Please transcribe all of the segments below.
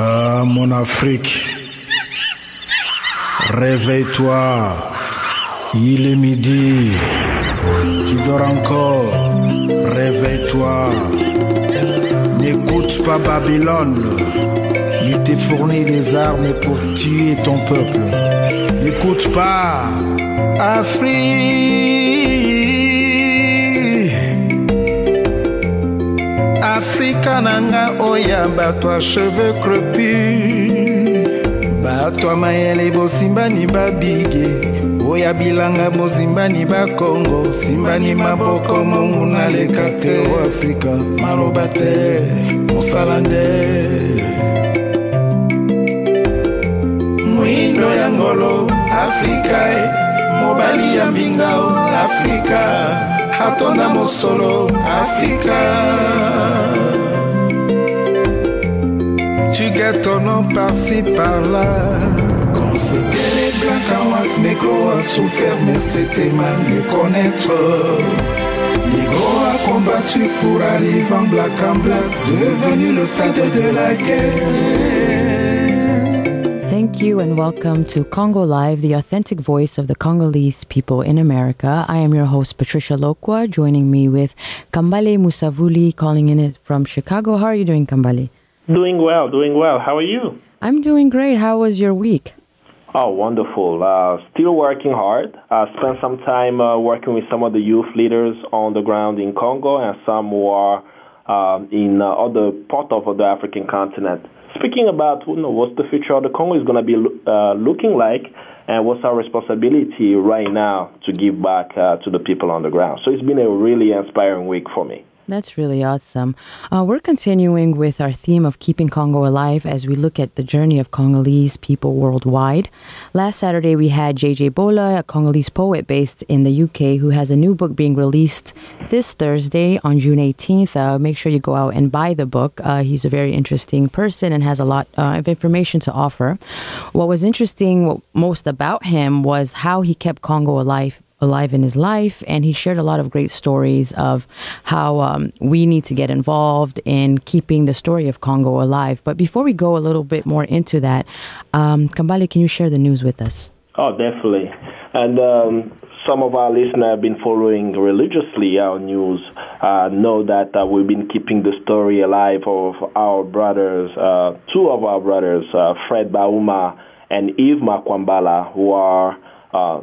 Ah, mon Afrique, réveille-toi. Il est midi. Tu dors encore. Réveille-toi. N'écoute pas Babylone. Il t'est fourni les armes pour tuer ton peuple. N'écoute pas. Afrique. Afrika nanga oya bato a cheveux crepus. Bato ya mayele bosimbani babige. Oya bilanga bozimbani bakongo simbani maboko mongu naleka te o afrika. Maloba te mosala nde. Mwindo ya ngolo afrika e. Mobali ya mbinga o afrika atonda mosolo afrika tu ton nom par-ci par-là négro a souffert mais c'était mal connaître Négro a combattu pour arriver en black en black Devenu le stade de la guerre Thank you and welcome to Congo Live, the authentic voice of the Congolese people in America. I am your host, Patricia Lokwa, joining me with Kambale Musavuli, calling in it from Chicago. How are you doing, Kambale? Doing well, doing well. How are you? I'm doing great. How was your week? Oh, wonderful. Uh, still working hard. Uh, spent some time uh, working with some of the youth leaders on the ground in Congo and some who are uh, in uh, other parts of the African continent. Speaking about you know, what's the future of the Congo is going to be uh, looking like and what's our responsibility right now to give back uh, to the people on the ground. So it's been a really inspiring week for me. That's really awesome. Uh, we're continuing with our theme of keeping Congo alive as we look at the journey of Congolese people worldwide. Last Saturday, we had JJ Bola, a Congolese poet based in the UK, who has a new book being released this Thursday on June 18th. Uh, make sure you go out and buy the book. Uh, he's a very interesting person and has a lot uh, of information to offer. What was interesting most about him was how he kept Congo alive alive in his life, and he shared a lot of great stories of how um, we need to get involved in keeping the story of Congo alive. But before we go a little bit more into that, um, Kambale, can you share the news with us? Oh, definitely. And um, some of our listeners have been following religiously our news, uh, know that uh, we've been keeping the story alive of our brothers, uh, two of our brothers, uh, Fred Bauma and Yves Makwambala, who are uh,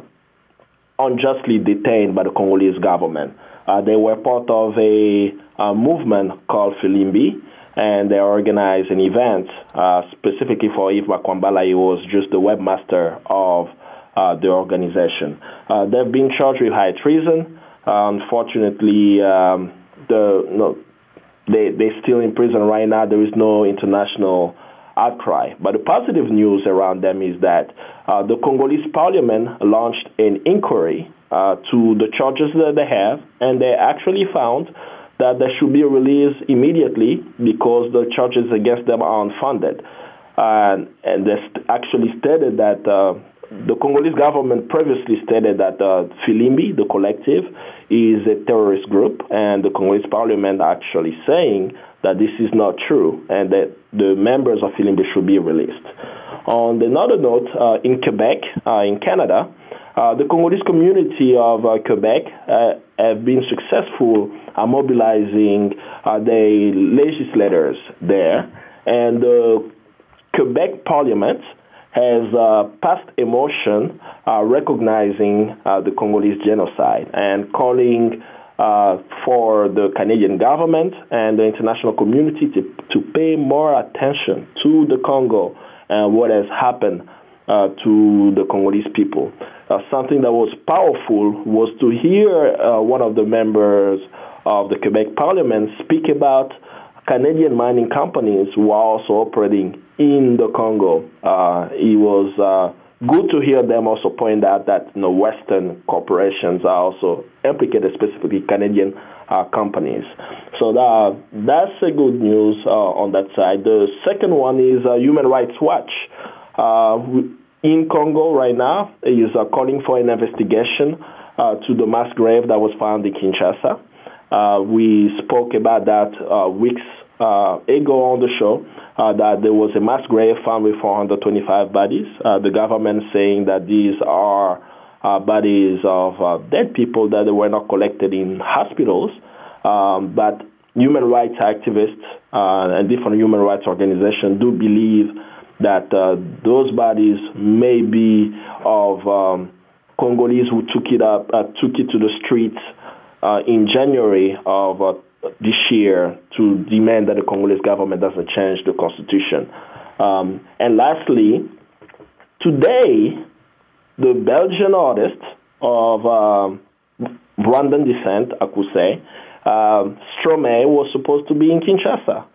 unjustly detained by the Congolese government. Uh, they were part of a, a, movement called Filimbi, and they organized an event uh, specifically for Yves Makwambala. He was just the webmaster of uh, the organization. Uh, they've been charged with high treason. unfortunately, um, the, no, they, they're still in prison right now. There is no international outcry. But the positive news around them is that uh, the Congolese parliament launched an inquiry uh, to the charges that they have, and they actually found that they should be released immediately because the charges against them are unfunded. Uh, and they st- actually stated that uh, the Congolese government previously stated that uh, Filimbi, the collective, is a terrorist group, and the Congolese parliament actually saying that this is not true and that the members of Filimbi should be released. On another note, uh, in Quebec, uh, in Canada, uh, the Congolese community of uh, Quebec uh, have been successful at mobilizing the legislators there, and the Quebec Parliament has passed a motion recognizing the Congolese genocide and calling uh, for the Canadian government and the international community to, to pay more attention to the Congo and what has happened uh, to the Congolese people. Uh, something that was powerful was to hear uh, one of the members of the Quebec Parliament speak about Canadian mining companies who are also operating in the Congo. Uh, he was uh, good to hear them also point out that you know, Western corporations are also implicated, specifically Canadian uh, companies. So that, that's a good news uh, on that side. The second one is uh, Human Rights Watch. Uh, in Congo right now is uh, calling for an investigation uh, to the mass grave that was found in Kinshasa. we spoke about that weeks uh, ago on the show uh, that there was a mass grave found with 425 bodies. Uh, the government saying that these are uh, bodies of uh, dead people that were not collected in hospitals, um, but human rights activists uh, and different human rights organizations do believe that those bodies may be of um, Congolese who took it up, took it to the streets in January of this year to demand that the Congolese government doesn't change the constitution. Um, and lastly, today, the Belgian artist of um, Rwandan descent, say, uh, Stromae was supposed to be in Kinshasa.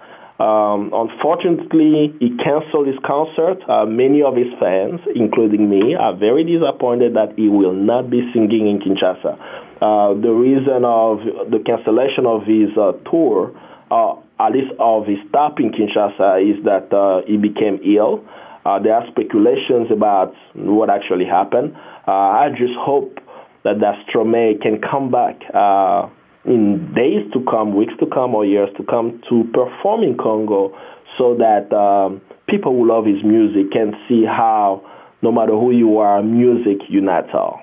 Um, unfortunately, he canceled his concert. Uh, many of his fans, including me, are very disappointed that he will not be singing in Kinshasa. Uh, the reason of the cancellation of his uh, tour, uh, at least of his stop in Kinshasa, is that uh, he became ill. Uh, there are speculations about what actually happened. I just hope that that Stromae can come back in days to come, weeks to come, or years to come to perform in Congo so that um, people who love his music can see how, no matter who you are, music unites all.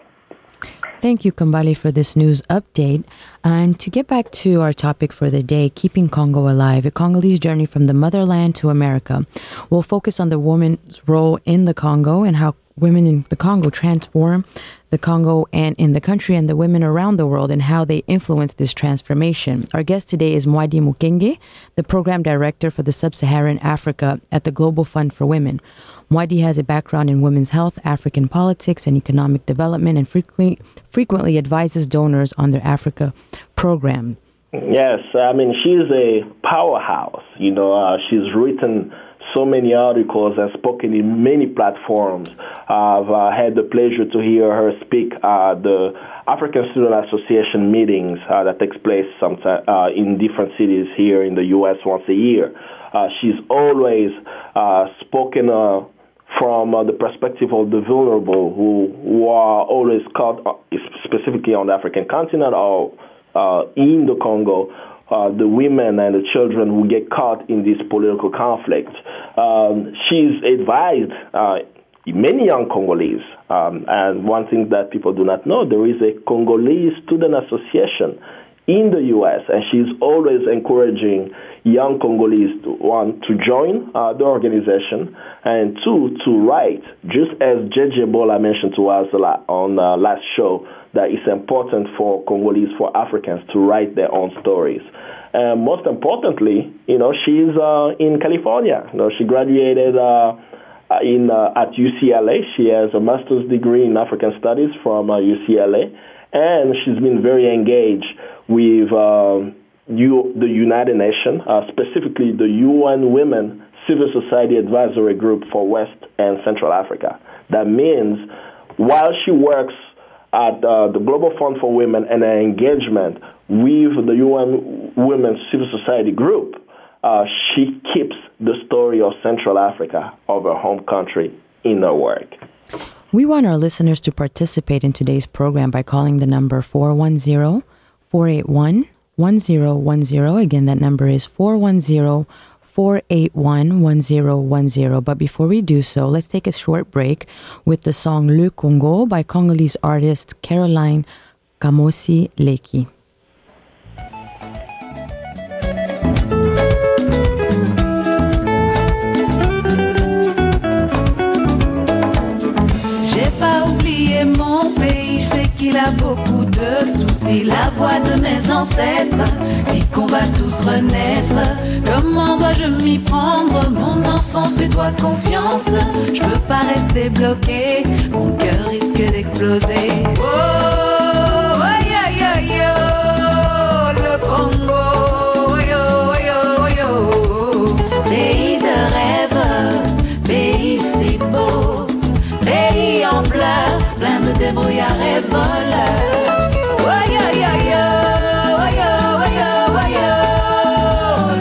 Thank you, Kambale, for this news update. And to get back to our topic for the day, Keeping Congo Alive, a Congolese journey from the motherland to America, we'll focus on the woman's role in the Congo and how women in the Congo transform the Congo and in the country and the women around the world and how they influence this transformation. Our guest today is Mwadi Mukenge, the program director for the Sub-Saharan Africa at the Global Fund for Women. Mwadi has a background in women's health, African politics, and economic development, and frequently, frequently advises donors on their Africa program. Yes, I mean, she's a powerhouse. You know, uh, she's written so many articles and spoken in many platforms. I've uh, had the pleasure to hear her speak at the African Student Association meetings uh, that takes place sometime, uh, in different cities here in the U.S. once a year. Uh, she's always uh, spoken uh, from the perspective of the vulnerable who, who are always caught specifically on the African continent or in the Congo uh, the women and the children who get caught in this political conflict. Um, she's advised uh, many young Congolese, um, and one thing that people do not know, there is a Congolese Student Association in the U.S., and she's always encouraging young Congolese to one to join uh, the organization, and two to write. Just as JJ Bola mentioned to us on uh, last show, that it's important for Congolese, for Africans to write their own stories. And most importantly, you know, she's uh, in California. You know, she graduated uh, in uh, at UCLA. She has a master's degree in African Studies from UCLA, and she's been very engaged with uh, U- the United Nations, uh, specifically the UN Women Civil Society Advisory Group for West and Central Africa. That means while she works at uh, the Global Fund for Women and an engagement with the UN Women's Civil Society Group, uh, she keeps the story of Central Africa, of her home country, in her work. We want our listeners to participate in today's program by calling the number 410 481 1010. Again, that number is 410 481 1010. But before we do so, let's take a short break with the song Le Congo by Congolese artist Caroline Kamosi Leki. Qu'il a beaucoup de soucis. La voix de mes ancêtres dit qu'on va tous renaître. Comment dois-je m'y prendre? Mon enfant, fais-toi confiance. Je peux pas rester bloqué, mon cœur risque d'exploser. Oh,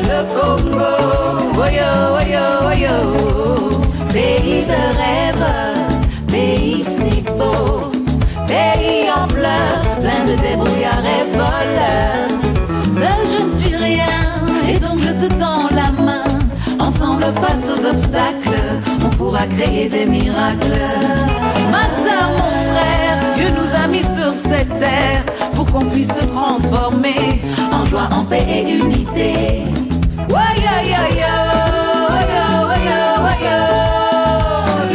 le Congo, yo, yo, yo, pays de rêve, pays si beau, pays en pleurs, plein de débrouillards et voleurs. Seul je ne suis rien, et donc je te tends la main, ensemble face aux obstacles créer des miracles. Ma soeur, mon frère, Dieu nous a mis sur cette terre pour qu'on puisse se transformer en joie, en paix et unité.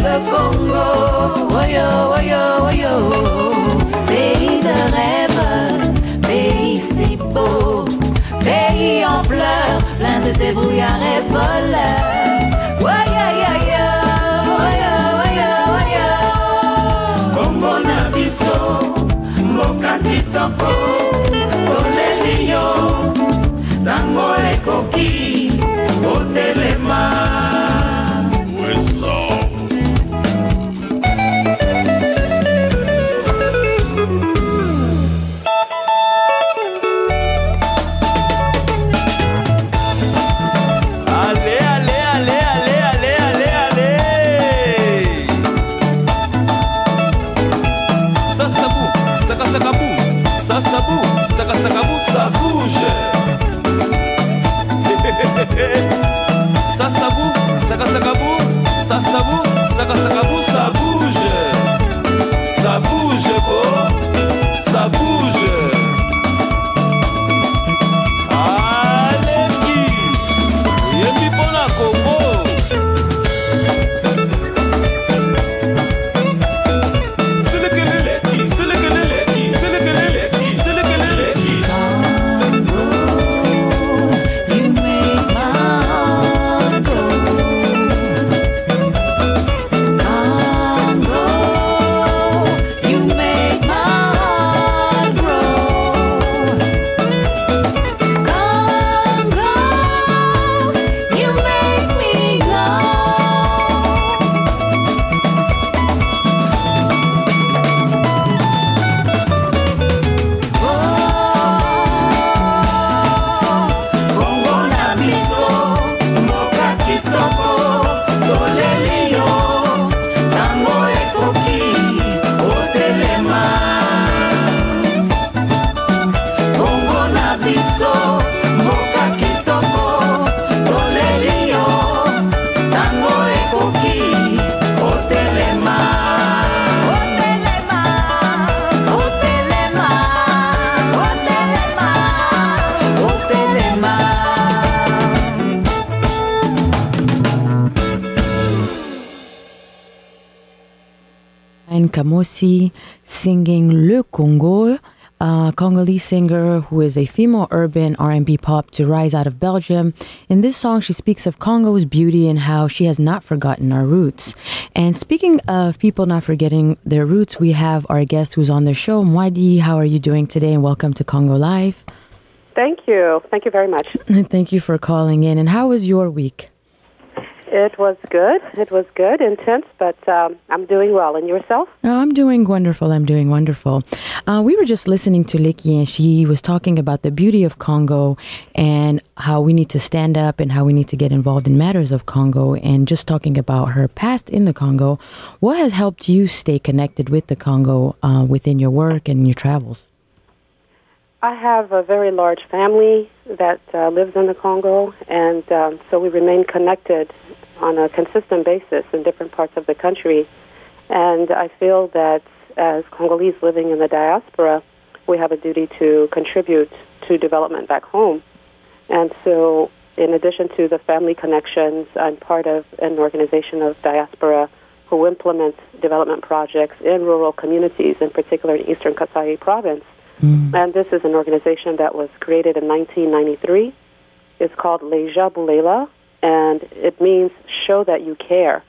Le Congo, pays de rêve, pays si beau, pays en pleurs, plein de débrouillards et voleurs. Kitoko, toleli yo, tango ekoki, otelema. A singer who is a female urban R&B pop to rise out of Belgium. In this song, she speaks of Congo's beauty and how she has not forgotten our roots. And speaking of people not forgetting their roots, we have our guest who's on the show, Mwadi. How are you doing today? And welcome to Congo Live. Thank you. Thank you very much. Thank you for calling in. And how was your week? It was good. It was good, intense, but um, I'm doing well. And yourself? Oh, I'm doing wonderful. I'm doing wonderful. Uh, we were just listening to Liki, and she was talking about the beauty of Congo and how we need to stand up and how we need to get involved in matters of Congo, and just talking about her past in the Congo. What has helped you stay connected with the Congo uh, within your work and your travels? I have a very large family that uh, lives in the Congo, and um, so we remain connected on a consistent basis in different parts of the country. And I feel that as Congolese living in the diaspora, we have a duty to contribute to development back home. And so, in addition to the family connections, I'm part of an organization of diaspora who implements development projects in rural communities, in particular in eastern Kasai province. Hmm. And this is an organization that was created in 1993. It's called Leja Bulela, and it means show that you care.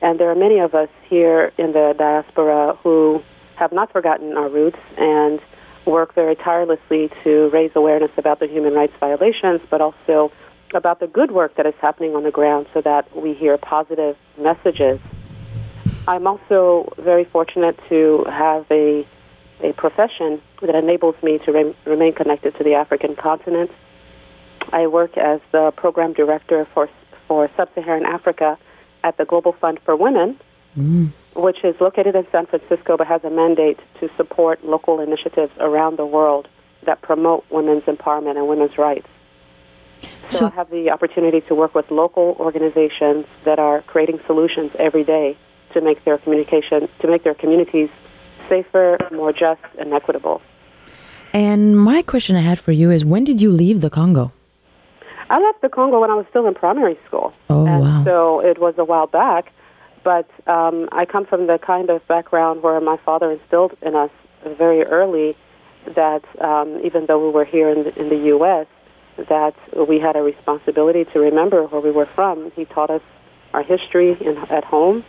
And there are many of us here in the diaspora who have not forgotten our roots and work very tirelessly to raise awareness about the human rights violations, but also about the good work that is happening on the ground so that we hear positive messages. I'm also very fortunate to have a, a profession that enables me to rem- remain connected to the African continent. I work as the program director for, for Sub Saharan Africa at the Global Fund for Women, mm. which is located in San Francisco but has a mandate to support local initiatives around the world that promote women's empowerment and women's rights. So, so, I have the opportunity to work with local organizations that are creating solutions every day to make their communication to make their communities safer, more just, and equitable. And my question I had for you is when did you leave the Congo? I left the Congo when I was still in primary school. Oh, and wow. so it was a while back. But um, I come from the kind of background where my father instilled in us very early that um, even though we were here in the, in the U.S., that we had a responsibility to remember where we were from. He taught us our history in, at home.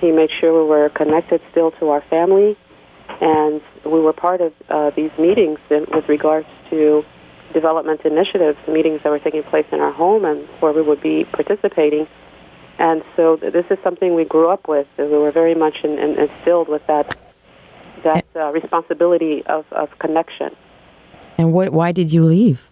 He made sure we were connected still to our family, and we were part of uh, these meetings in, with regards to development initiatives, meetings that were taking place in our home and where we would be participating. And so this is something we grew up with. We were very much in, in, instilled with that that uh, responsibility of, of connection. And what, why did you leave?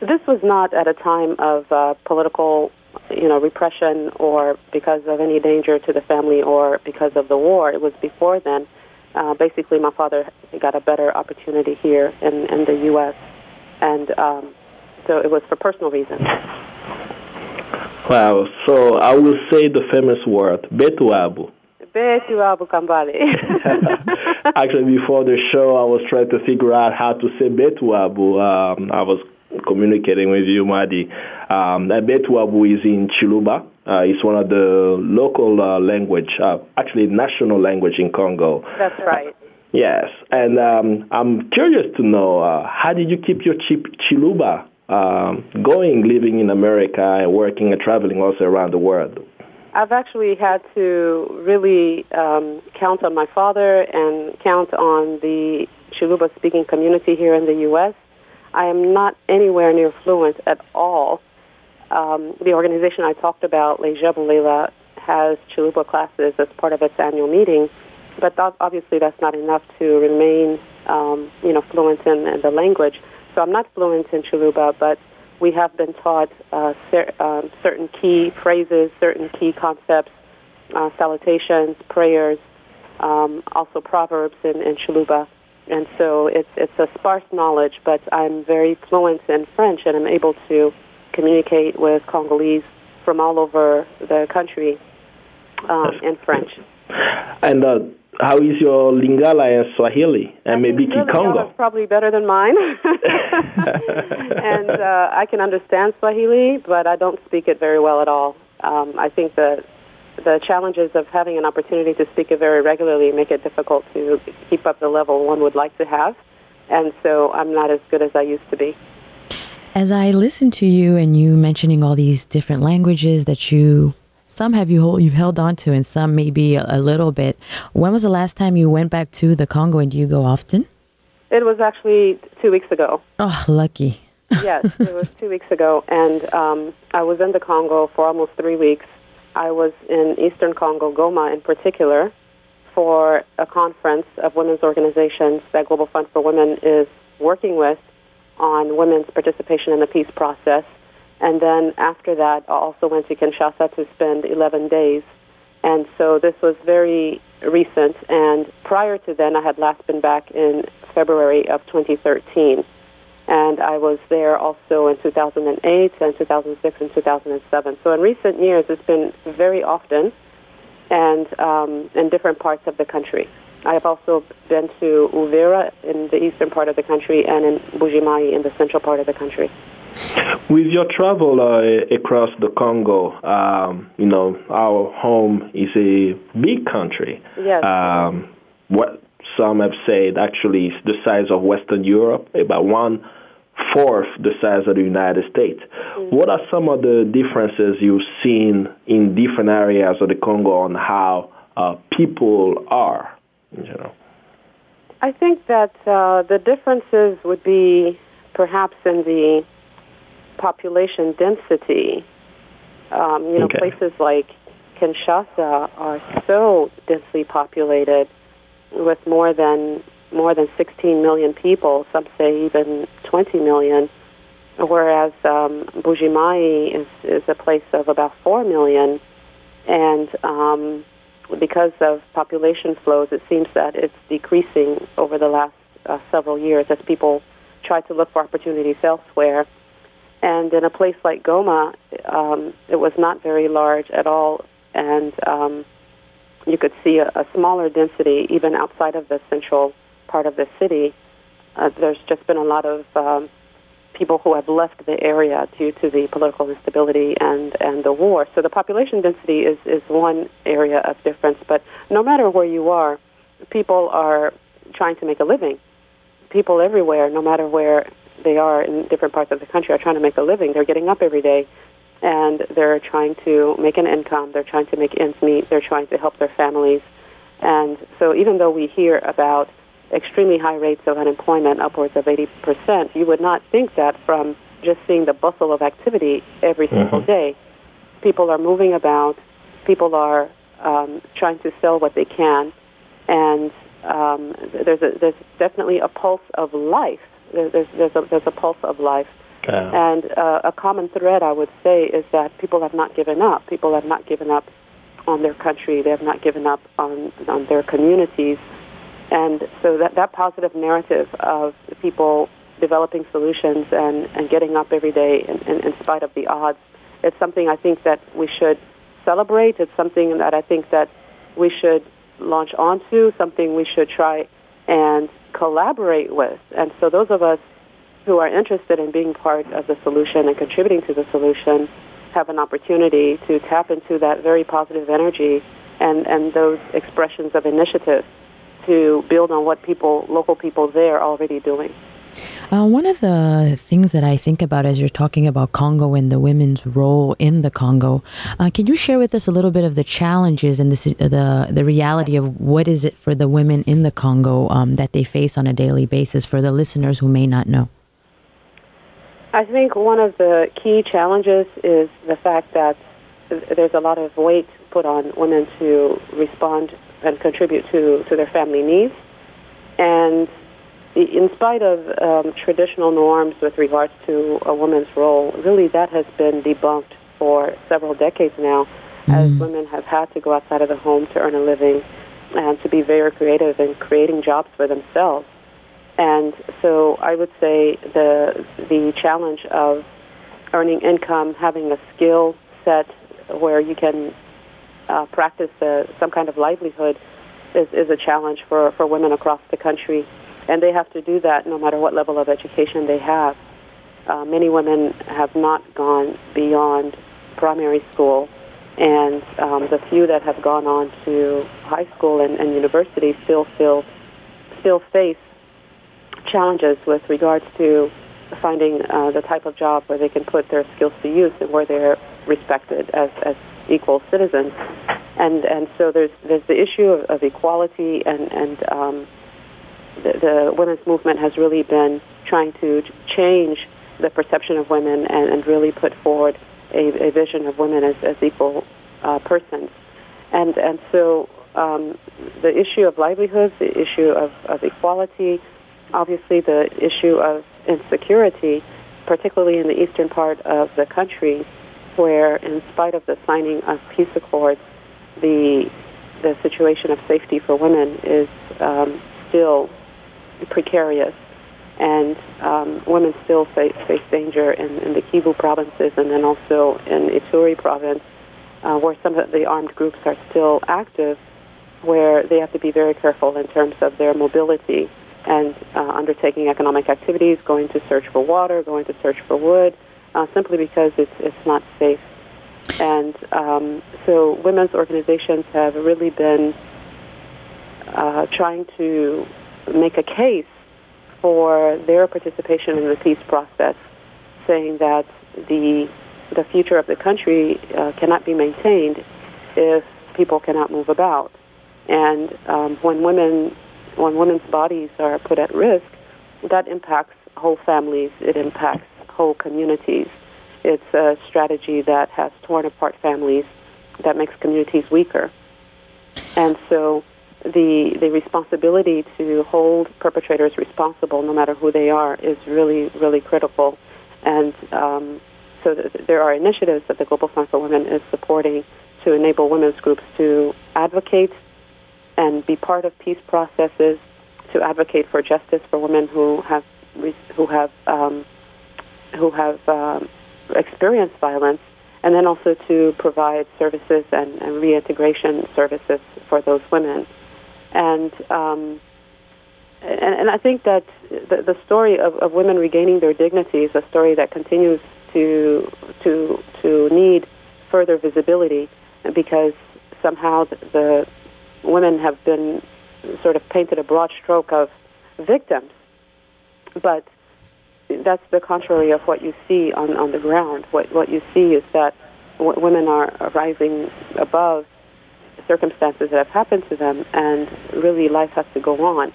This was not at a time of uh, political, you know, repression or because of any danger to the family or because of the war. It was before then. Uh, basically, my father got a better opportunity here in, in the U.S., and um, so it was for personal reasons. Wow. So I will say the famous word, Betuabu. Betuabu Kambale. Actually, before the show, I was trying to figure out how to say Betuabu. Um, I was communicating with you, Mwadi. Um, Betuabu is in Chiluba. Uh, it's one of the local uh, language, uh, actually national language in Congo. That's right. Yes, and um, I'm curious to know uh, how did you keep your ch- Chiluba um, going, living in America and working and traveling also around the world? I've actually had to really um, count on my father and count on the Chiluba speaking community here in the U.S. I am not anywhere near fluent at all. Um, the organization I talked about, Leja Bulela, has Chiluba classes as part of its annual meeting, but that, obviously that's not enough to remain, um, you know, fluent in, in the language. So I'm not fluent in Chiluba, but we have been taught uh, cer- um, certain key phrases, certain key concepts, uh, salutations, prayers, um, also proverbs in, in. And so it's, it's a sparse knowledge, but I'm very fluent in French and I'm able to communicate with Congolese from all over the country um, in French. And uh, how is your Lingala and Swahili and maybe Kikongo? Is probably better than mine. and uh, I can understand Swahili, but I don't speak it very well at all. Um, I think that the challenges of having an opportunity to speak it very regularly make it difficult to keep up the level one would like to have. And so I'm not as good as I used to be. As I listen to you and you mentioning all these different languages that you some have you hold, you've held on to and some maybe a, a little bit. When was the last time you went back to the Congo and do you go often? It was actually 2 weeks ago. Oh, lucky. yes, it was 2 weeks ago and um, I was in the Congo for almost 3 weeks. I was in Eastern Congo, Goma in particular, for a conference of women's organizations that Global Fund for Women is working with on women's participation in the peace process. And then after that, I also went to Kinshasa to spend 11 days. And so this was very recent. And prior to then, I had last been back in February of 2013. And I was there also in 2008 and 2006 and 2007. So in recent years, it's been very often and um, in different parts of the country. I have also been to Uvira in the eastern part of the country and in Mbuji-Mayi in the central part of the country. With your travel uh, across the Congo, um, you know, our home is a big country. Yes. Um, what some have said actually is the size of Western Europe, about one fourth the size of the United States. Mm-hmm. What are some of the differences you've seen in different areas of the Congo on how uh, people are in general? I think that uh, the differences would be perhaps in the population density. Um, you know, okay. places like Kinshasa are so densely populated with more than more than 16 million people. Some say even 20 million. Whereas um, Mbuji-Mayi is, is a place of about 4 million. And um, because of population flows, it seems that it's decreasing over the last uh, several years as people try to look for opportunities elsewhere. And in a place like Goma, um, it was not very large at all, and um, you could see a, a smaller density even outside of the central part of the city. Uh, there's just been a lot of um, people who have left the area due to the political instability and, and the war. So the population density is, is one area of difference, but no matter where you are, people are trying to make a living. People everywhere, no matter where they are in different parts of the country, are trying to make a living. They're getting up every day and they're trying to make an income. They're trying to make ends meet. They're trying to help their families. And so even though we hear about extremely high rates of unemployment, upwards of 80%, you would not think that from just seeing the bustle of activity every mm-hmm. single day. People are moving about, people are um, trying to sell what they can, and um, there's, a, there's definitely a pulse of life. There's, there's, a, there's a pulse of life. And uh, a common thread, I would say, is that people have not given up. People have not given up on their country. They have not given up on, on their communities and so that, that positive narrative of people developing solutions and, and getting up every day in, in, in spite of the odds, it's something I think that we should celebrate. It's something that I think that we should launch onto, something we should try and collaborate with. And so those of us who are interested in being part of the solution and contributing to the solution have an opportunity to tap into that very positive energy and, and those expressions of initiative to build on what people, local people there are already doing. Uh, one of the things that I think about as you're talking about Congo and the women's role in the Congo, uh, can you share with us a little bit of the challenges and the the, the reality of what is it for the women in the Congo um, that they face on a daily basis for the listeners who may not know? I think one of the key challenges is the fact that there's a lot of weight put on women to respond and contribute to, to their family needs. And in spite of um, traditional norms with regards to a woman's role, really that has been debunked for several decades now, mm. as women have had to go outside of the home to earn a living and to be very creative in creating jobs for themselves. And so I would say the the challenge of earning income, having a skill set where you can uh, practice uh, some kind of livelihood is, is a challenge for, for women across the country. And they have to do that no matter what level of education they have. Uh, many women have not gone beyond primary school, and um, the few that have gone on to high school and, and university still feel, still face challenges with regards to finding uh, the type of job where they can put their skills to use and where they're respected as, as equal citizens. And and so there's there's the issue of, of equality and and um, the, the women's movement has really been trying to change the perception of women and, and really put forward a, a vision of women as, as equal uh, persons. And and so um, the issue of livelihoods, the issue of, of equality, obviously the issue of insecurity, particularly in the eastern part of the country, where, in spite of the signing of peace accords, the the situation of safety for women is um, still precarious, and um, women still face, face danger in, in, the Kivu provinces and then also in Ituri province, uh, where some of the armed groups are still active, where they have to be very careful in terms of their mobility and uh, undertaking economic activities, going to search for water, going to search for wood, uh, simply because it's it's not safe. And um, so, women's organizations have really been uh, trying to make a case for their participation in the peace process, saying that the the future of the country uh, cannot be maintained if people cannot move about. And um, when women when women's bodies are put at risk, that impacts whole families. It impacts whole communities. It's a strategy that has torn apart families, that makes communities weaker. And so the, the responsibility to hold perpetrators responsible, no matter who they are, is really, really critical. And um, so th- there are initiatives that the Global Fund for Women is supporting to enable women's groups to advocate and be part of peace processes, to advocate for justice for women who have who have um, who have um, experience violence, and then also to provide services and, and reintegration services for those women. And um, and, and I think that the, the story of, of women regaining their dignity is a story that continues to to to need further visibility because somehow the, women have been sort of painted a broad stroke of victims, but that's the contrary of what you see on, on the ground. What what you see is that w- women are rising above circumstances that have happened to them, and really life has to go on.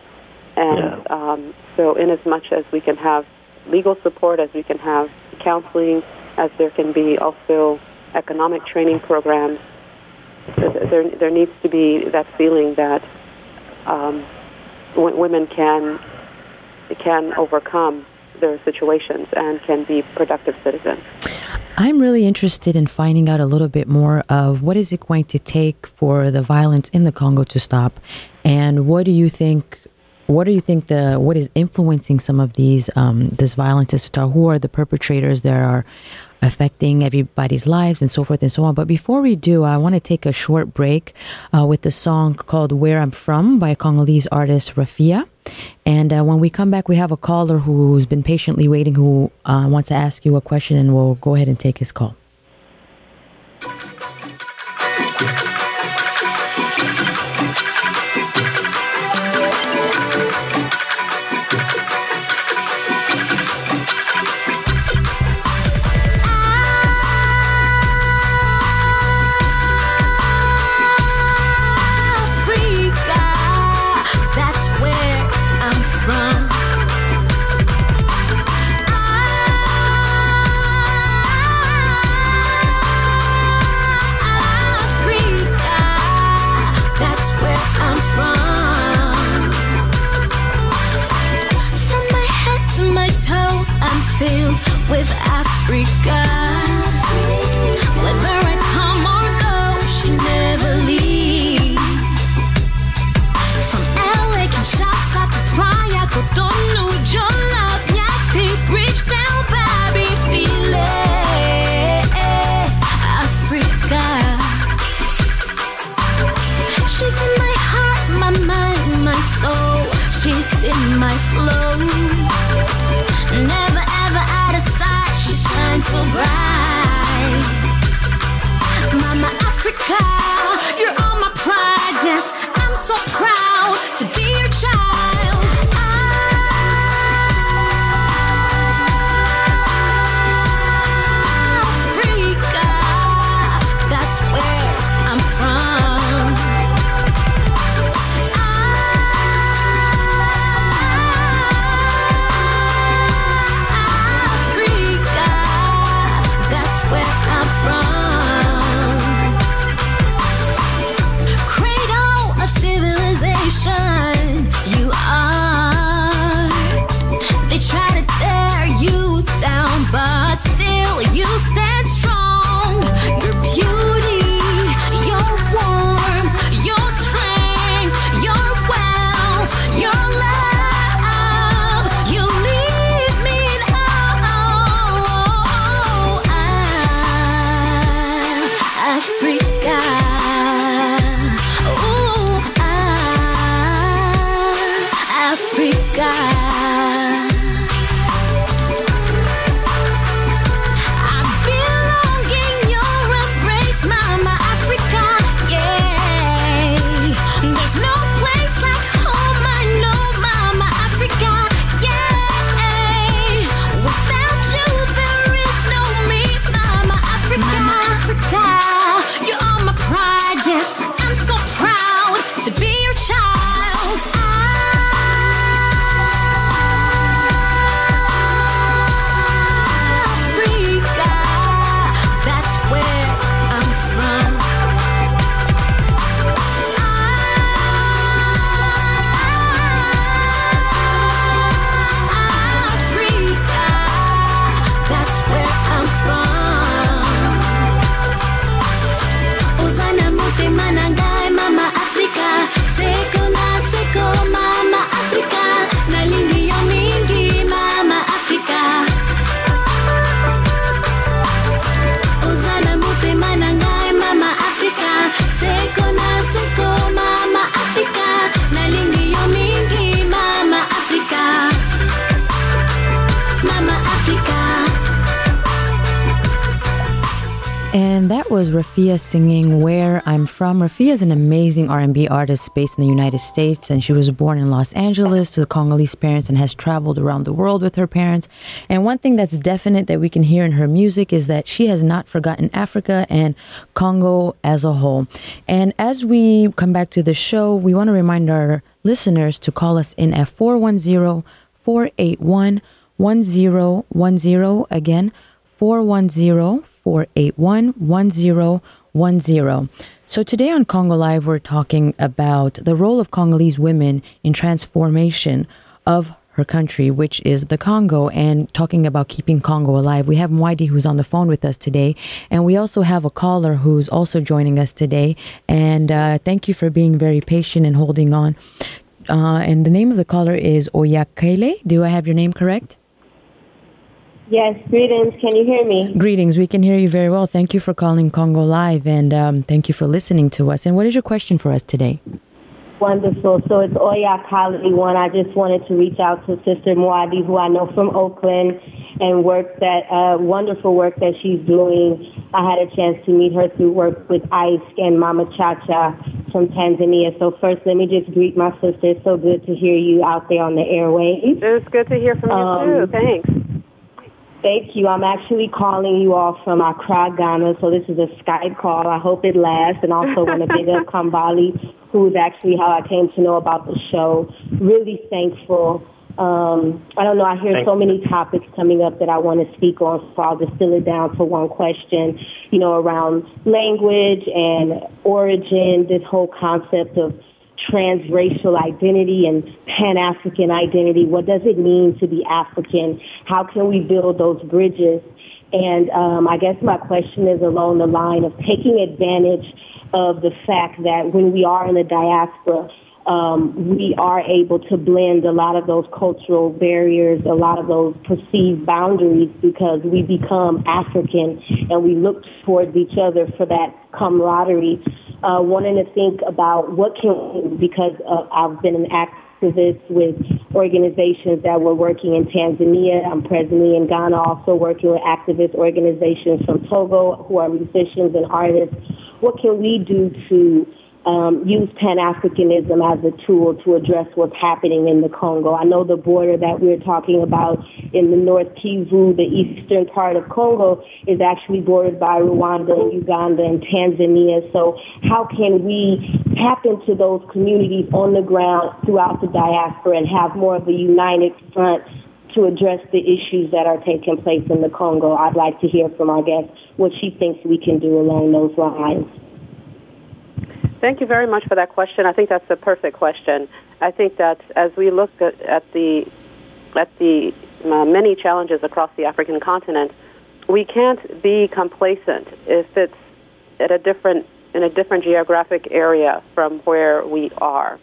And yeah. um, so, in as much as we can have legal support, as we can have counseling, as there can be also economic training programs, there, there needs to be that feeling that um, w- women can can overcome their situations and can be productive citizens. I'm really interested in finding out a little bit more of what is it going to take for the violence in the Congo to stop, and what do you think what do you think the what is influencing some of these um, this violence is who are the perpetrators that are affecting everybody's lives and so forth and so on but before we do i want to take a short break uh, with the song called where i'm from by congolese artist rafia and uh, when we come back we have a caller who's been patiently waiting who uh, wants to ask you a question and we'll go ahead and take his call was Rafia singing "Where I'm From." Rafia is an amazing R&B artist based in the United States, and she was born in Los Angeles to Congolese parents and has traveled around the world with her parents. And one thing that's definite that we can hear in her music is that she has not forgotten Africa and Congo as a whole. And as we come back to the show, we want to remind our listeners to call us in at 410 481 1010 again 410 481 1010. So today on Congo Live, we're talking about the role of Congolese women in transformation of her country, which is the Congo, and talking about keeping Congo alive. We have Mwadi who's on the phone with us today, and we also have a caller who's also joining us today. And uh, thank you for being very patient and holding on. Uh, and the name of the caller is Oyakele. Do I have your name correct? Yes, greetings. Can you hear me? Greetings. We can hear you very well. Thank you for calling Congo Live and um, thank you for listening to us. And what is your question for us today? Wonderful. So it's Oya Kali one. I just wanted to reach out to Sister Mwadi, who I know from Oakland, and work that uh, wonderful work that she's doing. I had a chance to meet her through work with ICE and Mama Chacha from Tanzania. So first, let me just greet my sister. It's so good to hear you out there on the airwaves. It's good to hear from you Um, too. Thanks. Thank you. I'm actually calling you all from Accra, Ghana. So this is a Skype call. I hope it lasts. And also want to big up Kambali, who's actually how I came to know about the show. Really thankful. Um, I don't know. I hear so many topics coming up that I want to speak on, so I'll distill it down to one question. You know, around language and origin. This whole concept of transracial identity and pan-African identity. What does it mean to be African? How can we build those bridges? And um, I guess my question is along the line of taking advantage of the fact that when we are in the diaspora, um, we are able to blend a lot of those cultural barriers, a lot of those perceived boundaries because we become African and we look towards each other for that camaraderie. Uh, wanting to think about what can, because uh, I've been an activist with organizations that were working in Tanzania. I'm presently in Ghana, also working with activist organizations from Togo who are musicians and artists. What can we do to um, use Pan Africanism as a tool to address what's happening in the Congo. I know the border that we're talking about in the North Kivu, the eastern part of Congo, is actually bordered by Rwanda, Uganda, and Tanzania. So, how can we tap into those communities on the ground throughout the diaspora and have more of a united front to address the issues that are taking place in the Congo? I'd like to hear from our guest what she thinks we can do along those lines. Thank you very much for that question. I think that's a perfect question. I think that as we look at, at the at the uh, many challenges across the African continent, we can't be complacent if it's at a different in a different geographic area from where we are.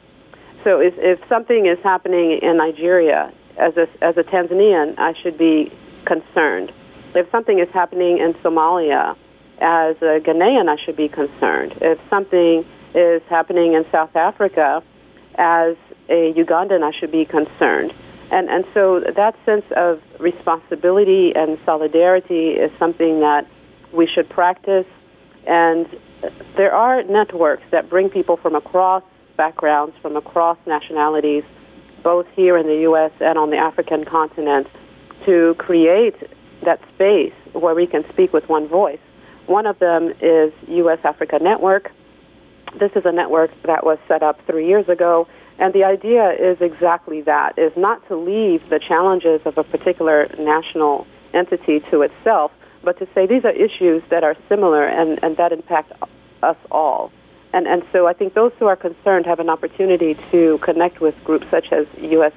So if, if something is happening in Nigeria, as a, as a Tanzanian, I should be concerned. If something is happening in Somalia, as a Ghanaian, I should be concerned. If something is happening in South Africa, as a Ugandan, I should be concerned. And, and so that sense of responsibility and solidarity is something that we should practice. And there are networks that bring people from across backgrounds, from across nationalities, both here in the U.S. and on the African continent, to create that space where we can speak with one voice. One of them is U.S. Africa Network. This is a network that was set up three years ago, and the idea is exactly that: is not to leave the challenges of a particular national entity to itself, but to say these are issues that are similar and, and that impact us all. And, and so I think those who are concerned have an opportunity to connect with groups such as U.S.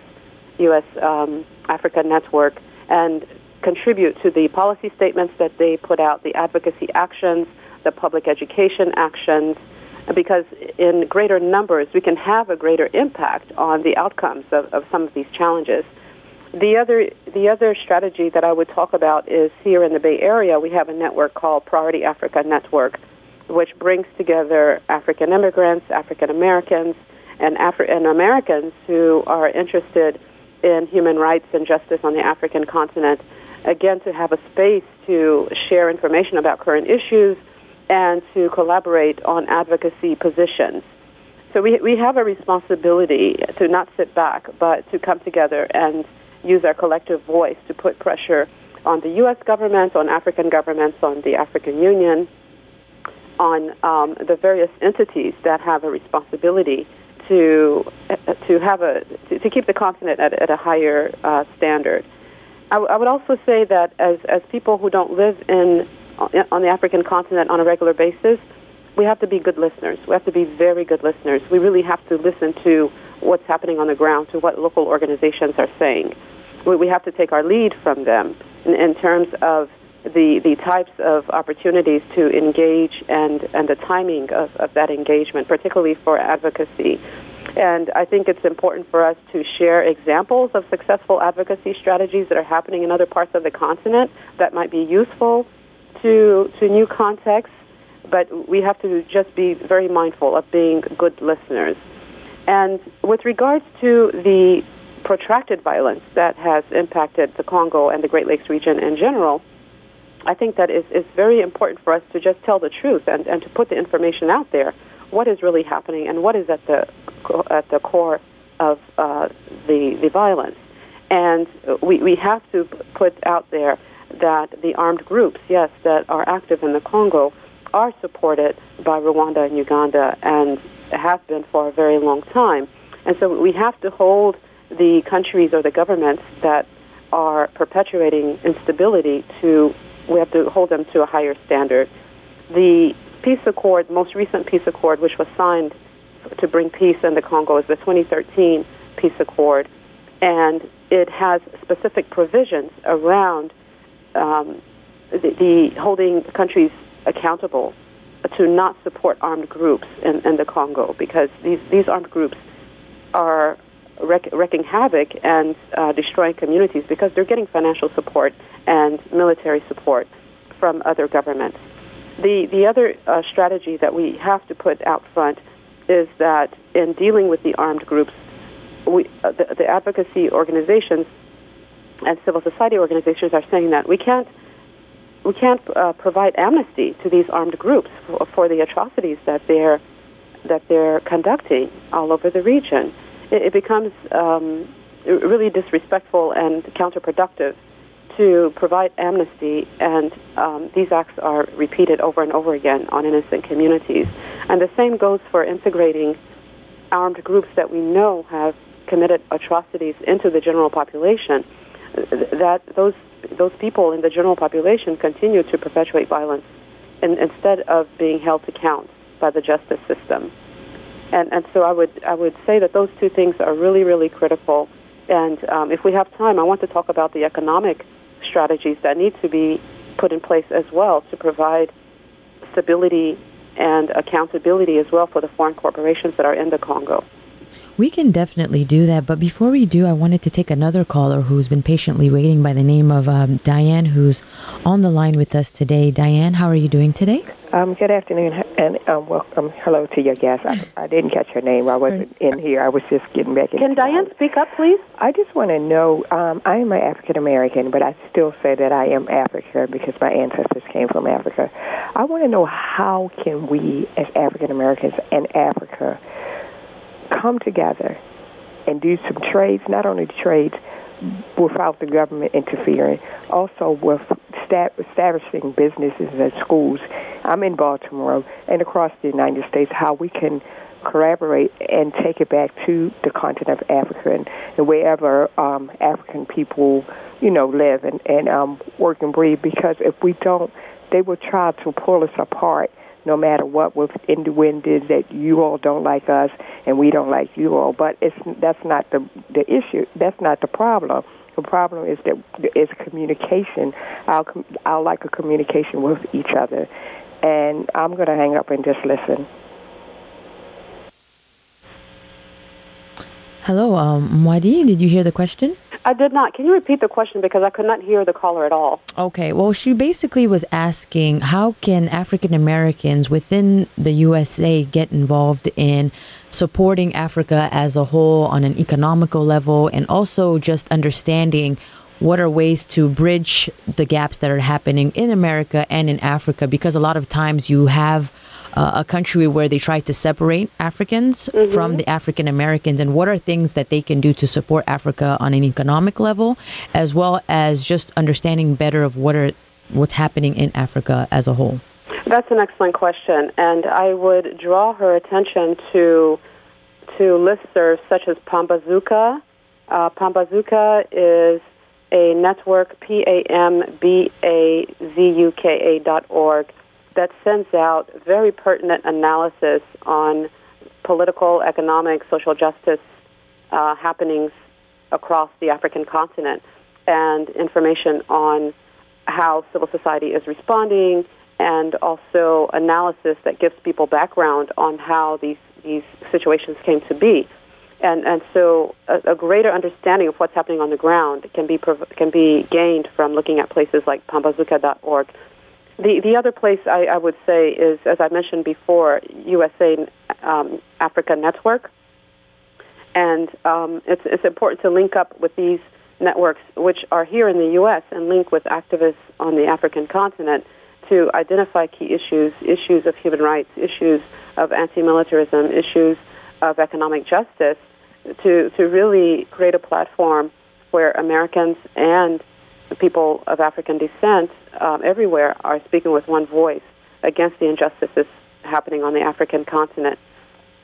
U.S. Um, Africa Network and contribute to the policy statements that they put out, the advocacy actions, the public education actions, because in greater numbers we can have a greater impact on the outcomes of, of some of these challenges. The other, the other strategy that I would talk about is here in the Bay Area, we have a network called Priority Africa Network, which brings together African immigrants, African Americans, and, Afri- and Americans who are interested in human rights and justice on the African continent. again, to have a space to share information about current issues and to collaborate on advocacy positions. So we, we have a responsibility to not sit back, but to come together and use our collective voice to put pressure on the U.S. government, on African governments, on the African Union, on um, the various entities that have a responsibility to to have a to, to keep the continent at, at a higher uh, standard. I, w- I would also say that as as people who don't live in on the African continent on a regular basis, we have to be good listeners. We have to be very good listeners. We really have to listen to what's happening on the ground, to what local organizations are saying. We, we have to take our lead from them in, in terms of the, the types of opportunities to engage and, and the timing of, of that engagement, particularly for advocacy. And I think it's important for us to share examples of successful advocacy strategies that are happening in other parts of the continent that might be useful to, to new contexts, but we have to just be very mindful of being good listeners. And with regards to the protracted violence that has impacted the Congo and the Great Lakes region in general, I think that it's, it's very important for us to just tell the truth and, and to put the information out there. What is really happening and what is at the at the core of uh, the the violence? And we we have to put out there that the armed groups, yes, that are active in the Congo, are supported by Rwanda and Uganda and have been for a very long time. And so we have to hold the countries or the governments that are perpetuating instability to we have to hold them to a higher standard. The peace accord, most recent peace accord, which was signed to bring peace in the Congo, is the 2013 peace accord, and it has specific provisions around um, the, the, holding countries accountable to not support armed groups in, in the Congo because these, these armed groups are wreak, wreaking havoc and uh, destroying communities because they're getting financial support and military support from other governments. The, the other uh, strategy that we have to put out front is that in dealing with the armed groups, we, uh, the, the advocacy organizations and civil society organizations are saying that we can't we can't uh, provide amnesty to these armed groups for, for, the atrocities that they're that they're conducting all over the region. It, it becomes um, really disrespectful and counterproductive to provide amnesty, and um, these acts are repeated over and over again on innocent communities. And the same goes for integrating armed groups that we know have committed atrocities into the general population. That those those people in the general population continue to perpetuate violence in, instead of being held to account by the justice system. And, and so I would, I would say that those two things are really, really critical. And um, if we have time, I want to talk about the economic strategies that need to be put in place as well to provide stability and accountability as well for the foreign corporations that are in the Congo. We can definitely do that, but before we do, I wanted to take another caller who's been patiently waiting by the name of um, Diane, who's on the line with us today. Diane, how are you doing today? Um, good afternoon, and um, welcome. Hello to your guest. I, I didn't catch your name. I wasn't in here. I was just getting back. In. Can Diane speak up, please? I just want to know. Um, I am an African American, but I still say that I am African because my ancestors came from Africa. I want to know how can we, as African Americans and Africa, come together and do some trades, not only trades without the government interfering, also with establishing businesses and schools. I'm in Baltimore and across the United States, how we can collaborate and take it back to the continent of Africa and, and wherever um, African people, you know, live and, and um, work and breathe. Because if we don't, they will try to pull us apart no matter what with innuendos that you all don't like us and we don't like you all. But it's that's not the the issue. That's not the problem. The problem is that is communication. I'll I'll like a communication with each other, and I'm going to hang up and just listen. Hello, um, Mwadi, did you hear the question? I did not. Can you repeat the question because I could not hear the caller at all? Okay. Well, she basically was asking how can African Americans within the USA get involved in supporting Africa as a whole on an economical level and also just understanding what are ways to bridge the gaps that are happening in America and in Africa? Because a lot of times you have uh, a country where they try to separate Africans Mm-hmm. from the African Americans, and what are things that they can do to support Africa on an economic level, as well as just understanding better of what are what's happening in Africa as a whole. That's an excellent question, and I would draw her attention to to listservs such as Pambazuka. Uh, Pambazuka is a network, P A M B A Z U K A dot org, that sends out very pertinent analysis on political, economic, social justice uh, happenings across the African continent and information on how civil society is responding and also analysis that gives people background on how these, these situations came to be. And, and so a, a greater understanding of what's happening on the ground can be, can be gained from looking at places like pambazuka.org. The, the other place I, I would say is, as I mentioned before, USA um, Africa Network. And um, it's, it's important to link up with these networks, which are here in the U.S., and link with activists on the African continent to identify key issues, issues of human rights, issues of anti-militarism, issues of economic justice, to, to really create a platform where Americans and people of African descent um, everywhere are speaking with one voice against the injustices happening on the African continent.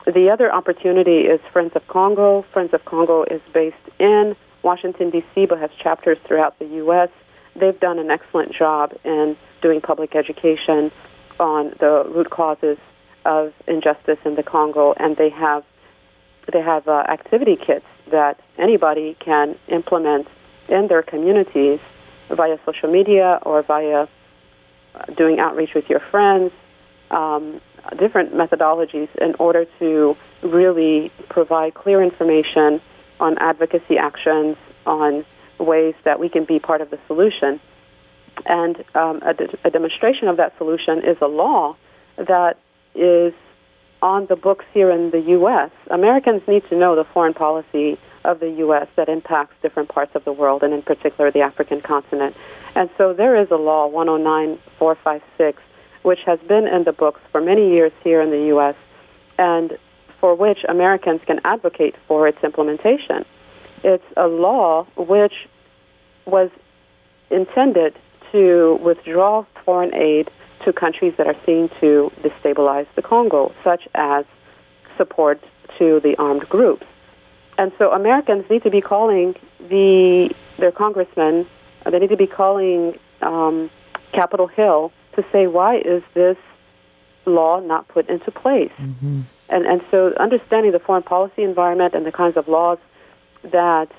The other opportunity is Friends of Congo. Friends of Congo is based in Washington, D.C., but has chapters throughout the U.S. They've done an excellent job in doing public education on the root causes of injustice in the Congo, and they have they have uh, activity kits that anybody can implement in their communities via social media or via uh, doing outreach with your friends, um, different methodologies in order to really provide clear information on advocacy actions, on ways that we can be part of the solution. And um, a, de- a demonstration of that solution is a law that is on the books here in the U.S. Americans need to know the foreign policy of the U.S. that impacts different parts of the world, and in particular the African continent. And so there is a law, 109456, which has been in the books for many years here in the U.S., and for which Americans can advocate for its implementation. It's a law which was intended to withdraw foreign aid to countries that are seen to destabilize the Congo, such as support to the armed groups. And so Americans need to be calling the their congressmen. uh, They need to be calling um, Capitol Hill to say why is this law not put into place? And and so understanding the foreign policy environment and the kinds of laws that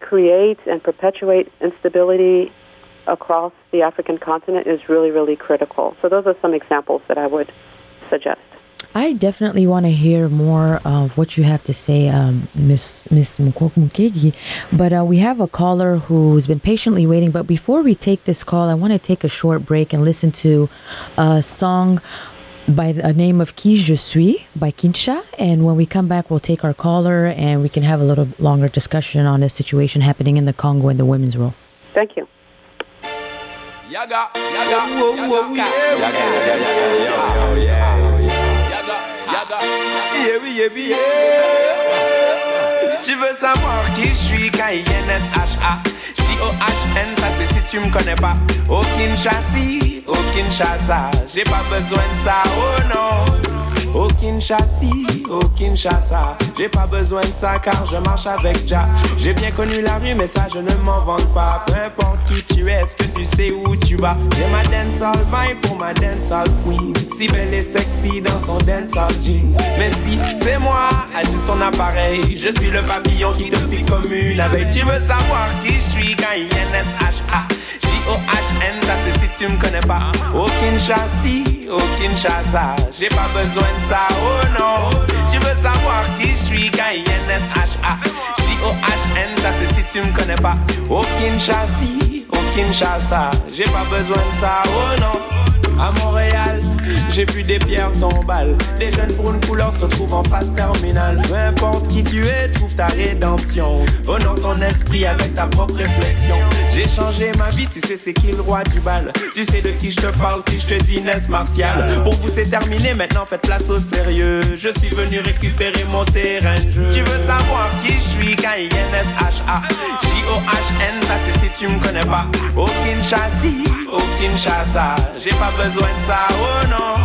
create and perpetuate instability across the African continent is really really critical. So those are some examples that I would suggest. I definitely want to hear more of what you have to say, um, Miss Miss Mukok Mukegi. But uh, we have a caller who's been patiently waiting. But before we take this call, I want to take a short break and listen to a song by the name of Qui Je suis by Kinsha. And when we come back, we'll take our caller and we can have a little longer discussion on the situation happening in the Congo and the women's role. Thank you. Yaga, yaga, whoa, whoa, yeah. Yaga, yaga, yaga, yo, yo, yeah. Yaga, yaga, yeah, oui, yeah, oui, yeah. Tu veux savoir qui je suis K-I-N-S-H-A J-O-H-N, ça c'est si tu me connais pas. Au Kinshasa, au Kinshasa J'ai pas besoin de ça, oh non au Kinshasa, au Kinshasa. J'ai pas besoin de ça car je marche avec Jah J'ai bien connu la rue mais ça je ne m'en vante pas. Peu importe qui tu es, est-ce que tu sais où tu vas? J'ai ma dancehall vibe pour ma dancehall queen. Si belle et sexy dans son dancehall jeans. Mais si c'est moi, ajuste ton appareil. Je suis le papillon qui te pique comme une abeille. Tu veux savoir qui je suis? Quand il N-S-H-A J-O-H-N, ça c'est si tu me connais pas. Au Kinshasa, au Kinshasa J'ai pas besoin de ça, oh non. Tu veux savoir qui je suis quand il N-S-H-A J-O-H-N, ça c'est si tu me connais pas. Au Kinshasa, au Kinshasa J'ai pas besoin de ça, oh non. À Montréal, J'ai vu des pierres tombales, des jeunes pour une couleur se retrouvent en phase terminale. Peu importe qui tu es, trouve ta rédemption. Honore ton esprit avec ta propre réflexion. J'ai changé ma vie, tu sais c'est qui le roi du bal. Tu sais de qui je te parle si je te dis Ness Martial. Pour vous c'est terminé, maintenant faites place au sérieux. Je suis venu récupérer mon terrain de jeu. Tu veux savoir qui je suis, K-I-N-S-H-A. J-O-H-N, ça c'est si tu me connais pas. Au Kinshasa, au Kinshasa. J'ai pas besoin de ça, oh non.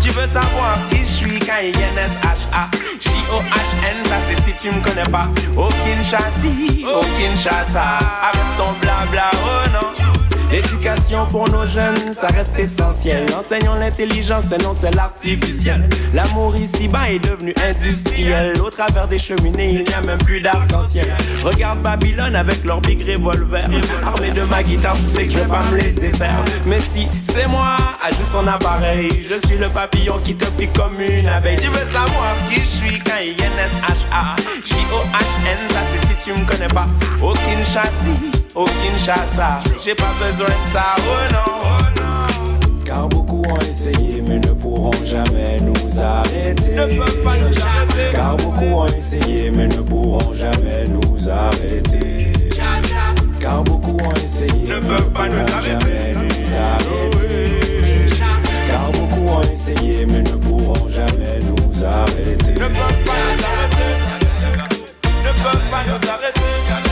Tu veux savoir qui je suis, K-I-N-S-H-A. J-O-H-N, ça c'est si tu me connais pas. Au Kinshasa, au Kinshasa. Arrête ton blabla, oh non. L'éducation pour nos jeunes, ça reste essentiel. Enseignons l'intelligence et non c'est l'artificiel. L'amour ici-bas est devenu industriel. Au travers des cheminées, il n'y a même plus d'arc-en-ciel. Regarde Babylone avec leur big revolver. Armé de ma guitare, tu sais que je vais pas me laisser faire. Mais si c'est moi, ajuste ton appareil. Je suis le papillon qui te pique comme une abeille. Tu veux savoir qui je suis? Quand il y H-A. J-O-H-N, ça c'est si tu me connais pas. Au Kinshasa, au Kinshasa. J'ai pas besoin de ça, oh non. Car beaucoup ont essayé, mais ne pourront jamais nous arrêter. Ne peuvent pas nous arrêter. Car beaucoup ont essayé, mais ne pourront jamais nous arrêter. Car beaucoup ont essayé, ne peuvent pas nous arrêter. Nous arrêter. Car beaucoup ont essayé, mais ne pourront jamais nous arrêter. Ne peuvent pas nous arrêter. Ne peuvent pas nous arrêter.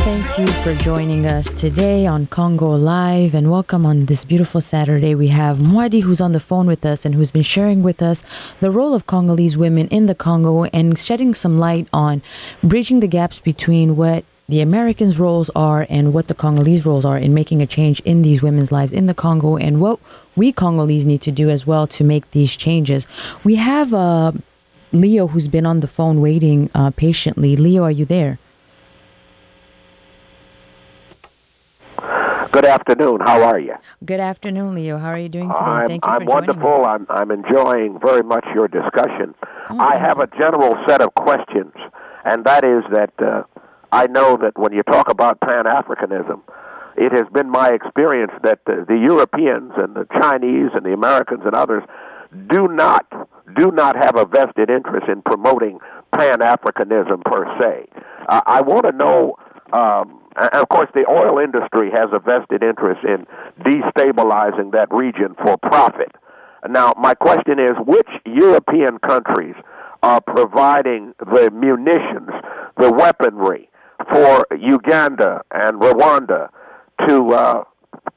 Thank you for joining us today on Congo Live and welcome on this beautiful Saturday. We have Mwadi who's on the phone with us and who's been sharing with us the role of Congolese women in the Congo and shedding some light on bridging the gaps between what the Americans' roles are and what the Congolese roles are in making a change in these women's lives in the Congo and what we Congolese need to do as well to make these changes. We have uh, Leo who's been on the phone waiting uh, patiently. Leo, are you there? Good afternoon. How are you? Good afternoon, Leo. How are you doing today? I'm, Thank you I'm for joining wonderful. us. I'm, I'm enjoying very much your discussion. Oh, I have a general set of questions, and that is that uh, I know that when you talk about Pan Africanism, it has been my experience that the, the Europeans and the Chinese and the Americans and others do not do not have a vested interest in promoting Pan Africanism per se. Uh, I want to know. Um, and of course, the oil industry has a vested interest in destabilizing that region for profit. Now, my question is which European countries are providing the munitions, the weaponry for Uganda and Rwanda to uh,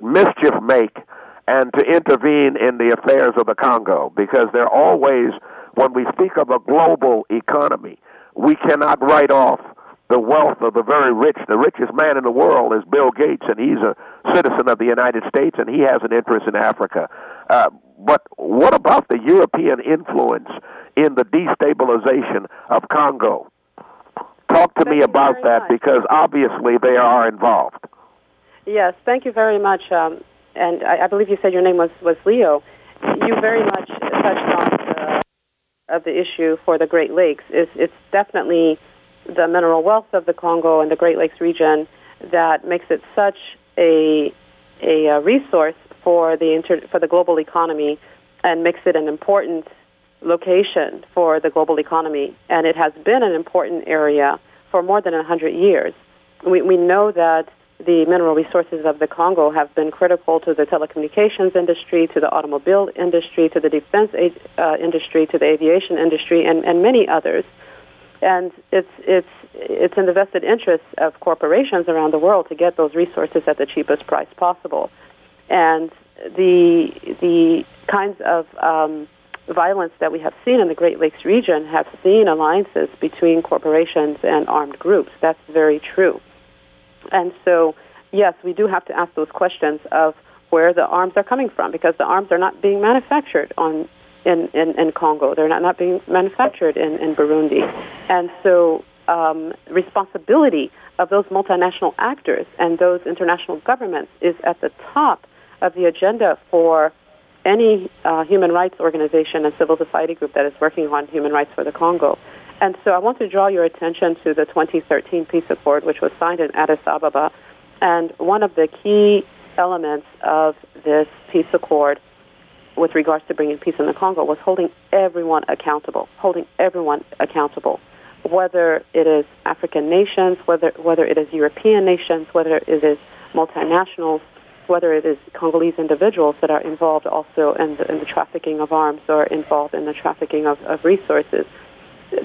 mischief make and to intervene in the affairs of the Congo? Because they're always, when we speak of a global economy, we cannot write off the wealth of the very rich. The richest man in the world is Bill Gates, and he's a citizen of the United States, and he has an interest in Africa. Uh, but what about the European influence in the destabilization of Congo? Talk to Thank me about that much. because obviously they are involved. Yes, thank you very much. Um, and I, I believe you said your name was, was Leo. You very much touched on the, of the issue for the Great Lakes. It's, it's definitely the mineral wealth of the Congo and the Great Lakes region that makes it such a, a, resource for the, inter, for the global economy and makes it an important location for the global economy. And it has been an important area for more than 100 years. We, we know that the mineral resources of the Congo have been critical to the telecommunications industry, to the automobile industry, to the defense uh, industry, to the aviation industry, and, and many others. And it's, it's, it's in the vested interest of corporations around the world to get those resources at the cheapest price possible. And the, the kinds of um, violence that we have seen in the Great Lakes region have seen alliances between corporations and armed groups. That's very true. And so, yes, we do have to ask those questions of where the arms are coming from because the arms are not being manufactured on in, in, in Congo. They're not, not being manufactured in, in Burundi. And so um, responsibility of those multinational actors and those international governments is at the top of the agenda for any uh, human rights organization and civil society group that is working on human rights for the Congo. And so I want to draw your attention to the 2013 Peace Accord, which was signed in Addis Ababa. And one of the key elements of this peace accord with regards to bringing peace in the Congo was holding everyone accountable, holding everyone accountable, whether it is African nations, whether, whether it is European nations, whether it is multinationals, whether it is Congolese individuals that are involved also in the, in the trafficking of arms or involved in the trafficking of, of resources.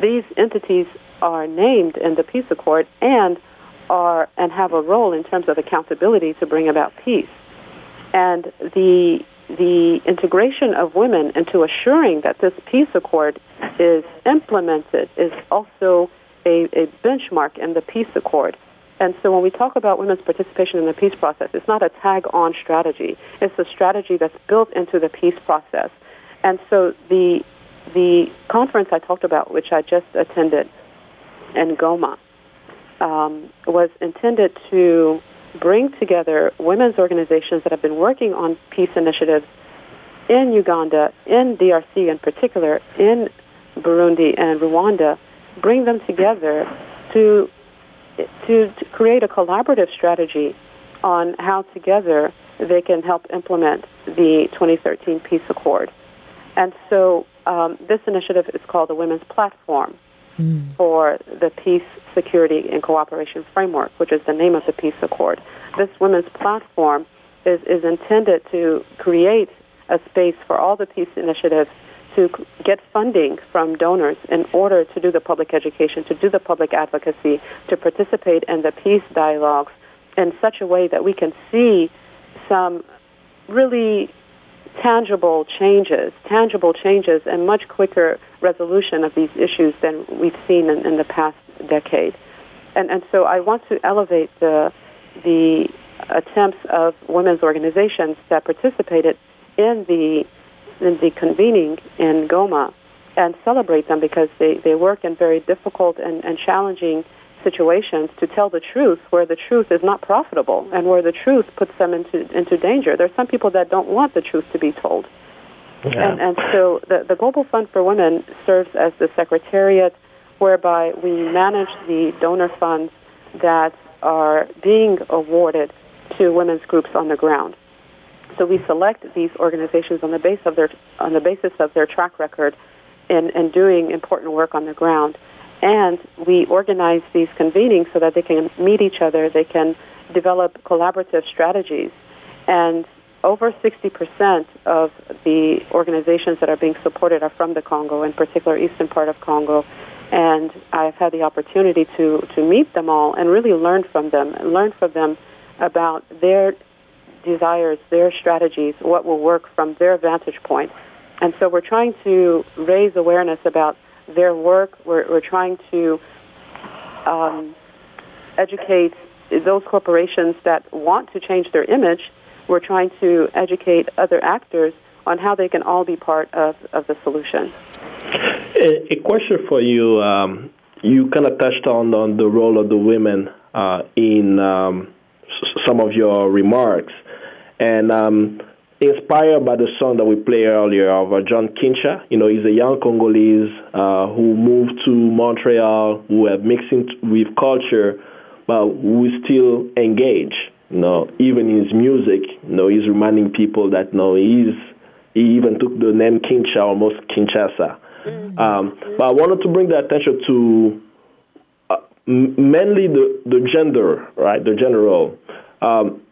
These entities are named in the peace accord and are and have a role in terms of accountability to bring about peace. And the the integration of women into assuring that this peace accord is implemented is also a, a benchmark in the peace accord. And so when we talk about women's participation in the peace process, it's not a tag on strategy. It's a strategy that's built into the peace process. And so the the conference I talked about, which I just attended in Goma, um, was intended to bring together women's organizations that have been working on peace initiatives in Uganda, in DRC in particular, in Burundi and Rwanda, bring them together to, to, to create a collaborative strategy on how together they can help implement the 2013 Peace Accord. And so um, this initiative is called the Women's Platform mm. for the Peace, Security, and Cooperation Framework, which is the name of the Peace Accord. This Women's Platform is, is intended to create a space for all the peace initiatives to get funding from donors in order to do the public education, to do the public advocacy, to participate in the peace dialogues in such a way that we can see some really tangible changes, tangible changes, and much quicker resolution of these issues than we've seen in, in the past decade. And, and so I want to elevate the, the attempts of women's organizations that participated in the, in the convening in Goma and celebrate them because they, they work in very difficult and, and challenging situations to tell the truth where the truth is not profitable and where the truth puts them into into danger. There are some people that don't want the truth to be told. Yeah. And, and so the, the Global Fund for Women serves as the secretariat whereby we manage the donor funds that are being awarded to women's groups on the ground. So we select these organizations on the base of their on the basis of their track record in, in doing important work on the ground and we organize these convenings so that they can meet each other, they can develop collaborative strategies. And over 60% of the organizations that are being supported are from the Congo, in particular, eastern part of Congo. And I've had the opportunity to, to meet them all and really learn from them, learn from them about their desires, their strategies, what will work from their vantage point. And so we're trying to raise awareness about their work. We're, we're trying to um, educate those corporations that want to change their image. We're trying to educate other actors on how they can all be part of, of the solution. A, a question for you. Um, you kind of touched on, on the role of the women uh, in um, s- some of your remarks. And um, inspired by the song that we played earlier of uh, John Kinsha. You know, he's a young Congolese uh, who moved to Montreal, who have mixed with culture, but who still engaged. You know, even in his music, you know, he's reminding people that you know, he's he even took the name Kinsha, almost Kinshasa. Mm-hmm. Um, but I wanted to bring the attention to uh, mainly the, the gender, right? The gender role. Um,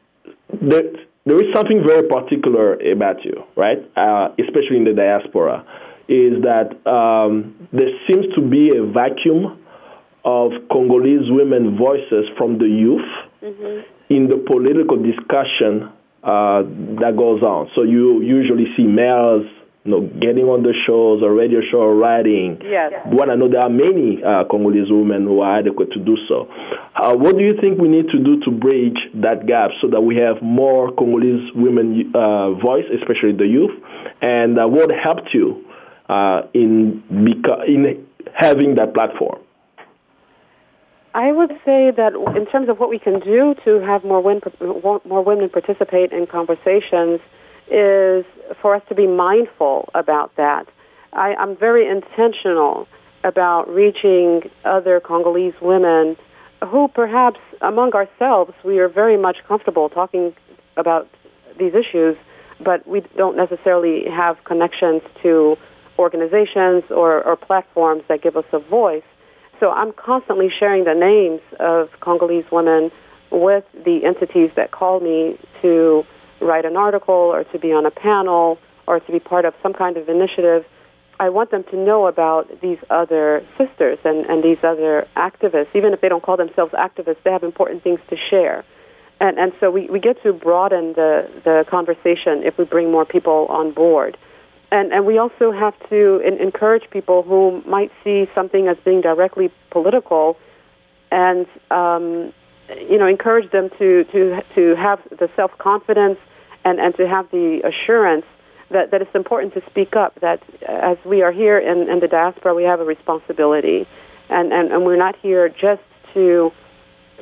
the, there is something very particular about you, right? Uh, especially in the diaspora, is that um, there seems to be a vacuum of Congolese women voices from the youth mm-hmm. in the political discussion uh, that goes on. So you usually see males you know, getting on the shows or radio show or writing. Yes. One, I know there are many uh, Congolese women who are adequate to do so. Uh, what do you think we need to do to bridge that gap so that we have more Congolese women uh, voice, especially the youth? And uh, what helped you uh, in, beca- in having that platform? I would say that in terms of what we can do to have more women, more women participate in conversations – is for us to be mindful about that. I, I'm very intentional about reaching other Congolese women who perhaps among ourselves we are very much comfortable talking about these issues, but we don't necessarily have connections to organizations or, or platforms that give us a voice. So I'm constantly sharing the names of Congolese women with the entities that call me to write an article or to be on a panel or to be part of some kind of initiative. I want them to know about these other sisters and, and these other activists. Even if they don't call themselves activists, they have important things to share. And, and so we, we get to broaden the, the conversation if we bring more people on board. And, and we also have to in, encourage people who might see something as being directly political and um, you know, encourage them to, to, to have the self confidence and, and to have the assurance that, that it's important to speak up, that as we are here in, in the diaspora, we have a responsibility. And, and, and we're not here just to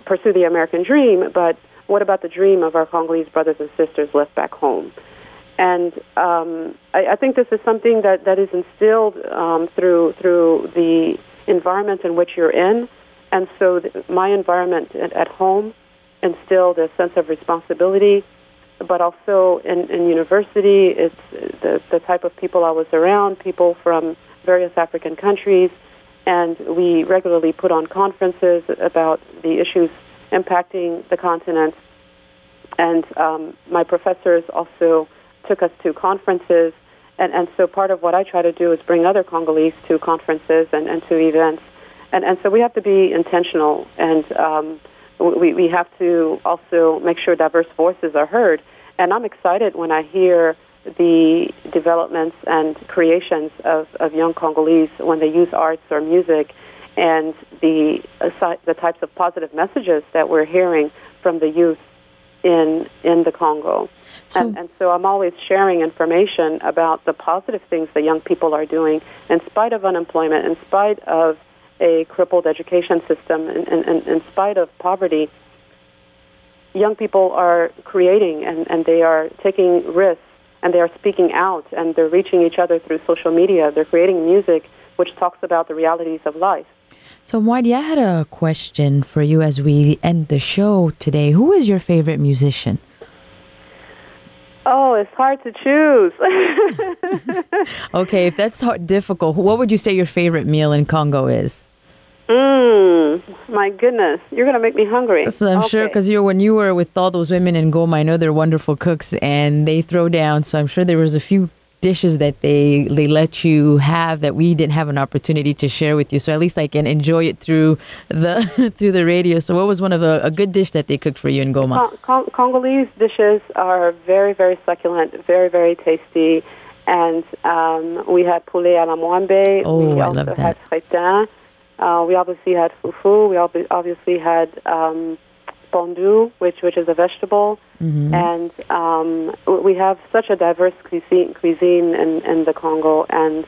pursue the American dream, but what about the dream of our Congolese brothers and sisters left back home? And um, I, I think this is something that, that is instilled um, through, through the environment in which you're in and so th- my environment at, at home instilled a sense of responsibility, but also in, in university, it's the, the type of people I was around, people from various African countries, and we regularly put on conferences about the issues impacting the continent. And um, my professors also took us to conferences. And, and so part of what I try to do is bring other Congolese to conferences and, and to events and and so we have to be intentional, and um, we we have to also make sure diverse voices are heard. And I'm excited when I hear the developments and creations of, of young Congolese when they use arts or music, and the uh, the types of positive messages that we're hearing from the youth in in the Congo. So, and, and so I'm always sharing information about the positive things that young people are doing in spite of unemployment, in spite of a crippled education system, and, and, in spite of poverty, young people are creating and, and they are taking risks and they are speaking out and they're reaching each other through social media. They're creating music which talks about the realities of life. So, Mwadi, I had a question for you as we end the show today. Who is your favorite musician? Oh, it's hard to choose. okay, if that's hard, difficult, what would you say your favorite meal in Congo is? Mmm, my goodness, you're gonna make me hungry. So I'm okay. sure because you when you were with all those women in Goma, I know they're wonderful cooks and they throw down. So I'm sure there was a few dishes that they they let you have that we didn't have an opportunity to share with you. So at least I can enjoy it through the through the radio. So what was one of a, a good dish that they cooked for you in Goma? Cong- Congolese dishes are very very succulent, very very tasty, and um, we had poulet à la moambe. Oh, we I also love had fretin. Uh, we obviously had fufu. We obviously had um, pondu, which which is a vegetable, mm-hmm. and um, we have such a diverse cuisine, cuisine in, in the Congo, and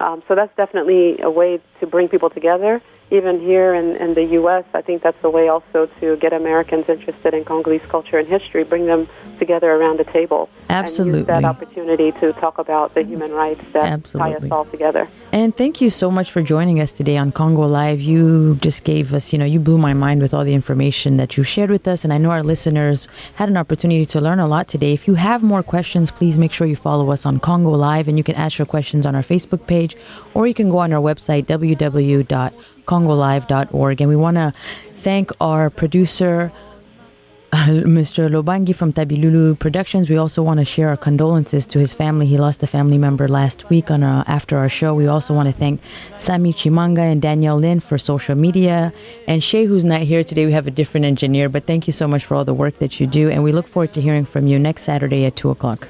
um, so that's definitely a way to bring people together even here in, in the U.S., I think that's a way also to get Americans interested in Congolese culture and history, bring them together around the table. Absolutely. And use that opportunity to talk about the human rights that Absolutely. tie us all together. And thank you so much for joining us today on Congo Live. You just gave us, you know, you blew my mind with all the information that you shared with us. And I know our listeners had an opportunity to learn a lot today. If you have more questions, please make sure you follow us on Congo Live and you can ask your questions on our Facebook page or you can go on our website, www congolive.org. And we want to thank our producer, Mr. Lobangi from Tabilulu Productions. We also want to share our condolences to his family. He lost a family member last week on our, after our show. We also want to thank Sami Chimanga and Danielle Lin for social media. And Shay, who's not here today, we have a different engineer. But thank you so much for all the work that you do. And we look forward to hearing from you next Saturday at 2 o'clock.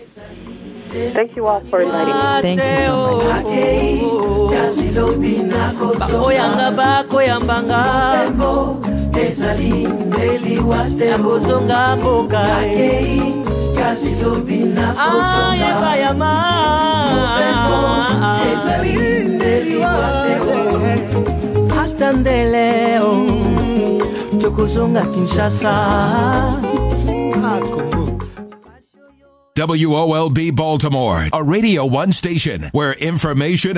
Thank you all for inviting me. Thank you so much. bakoyambanga. Ezali ndeliwa te kozonga mboka. Kasi lobi nakoyeba ezali ndeliwa te ata ndeleo oh. tokozonga kinshasa ah, WOLB Baltimore, a Radio 1 station where information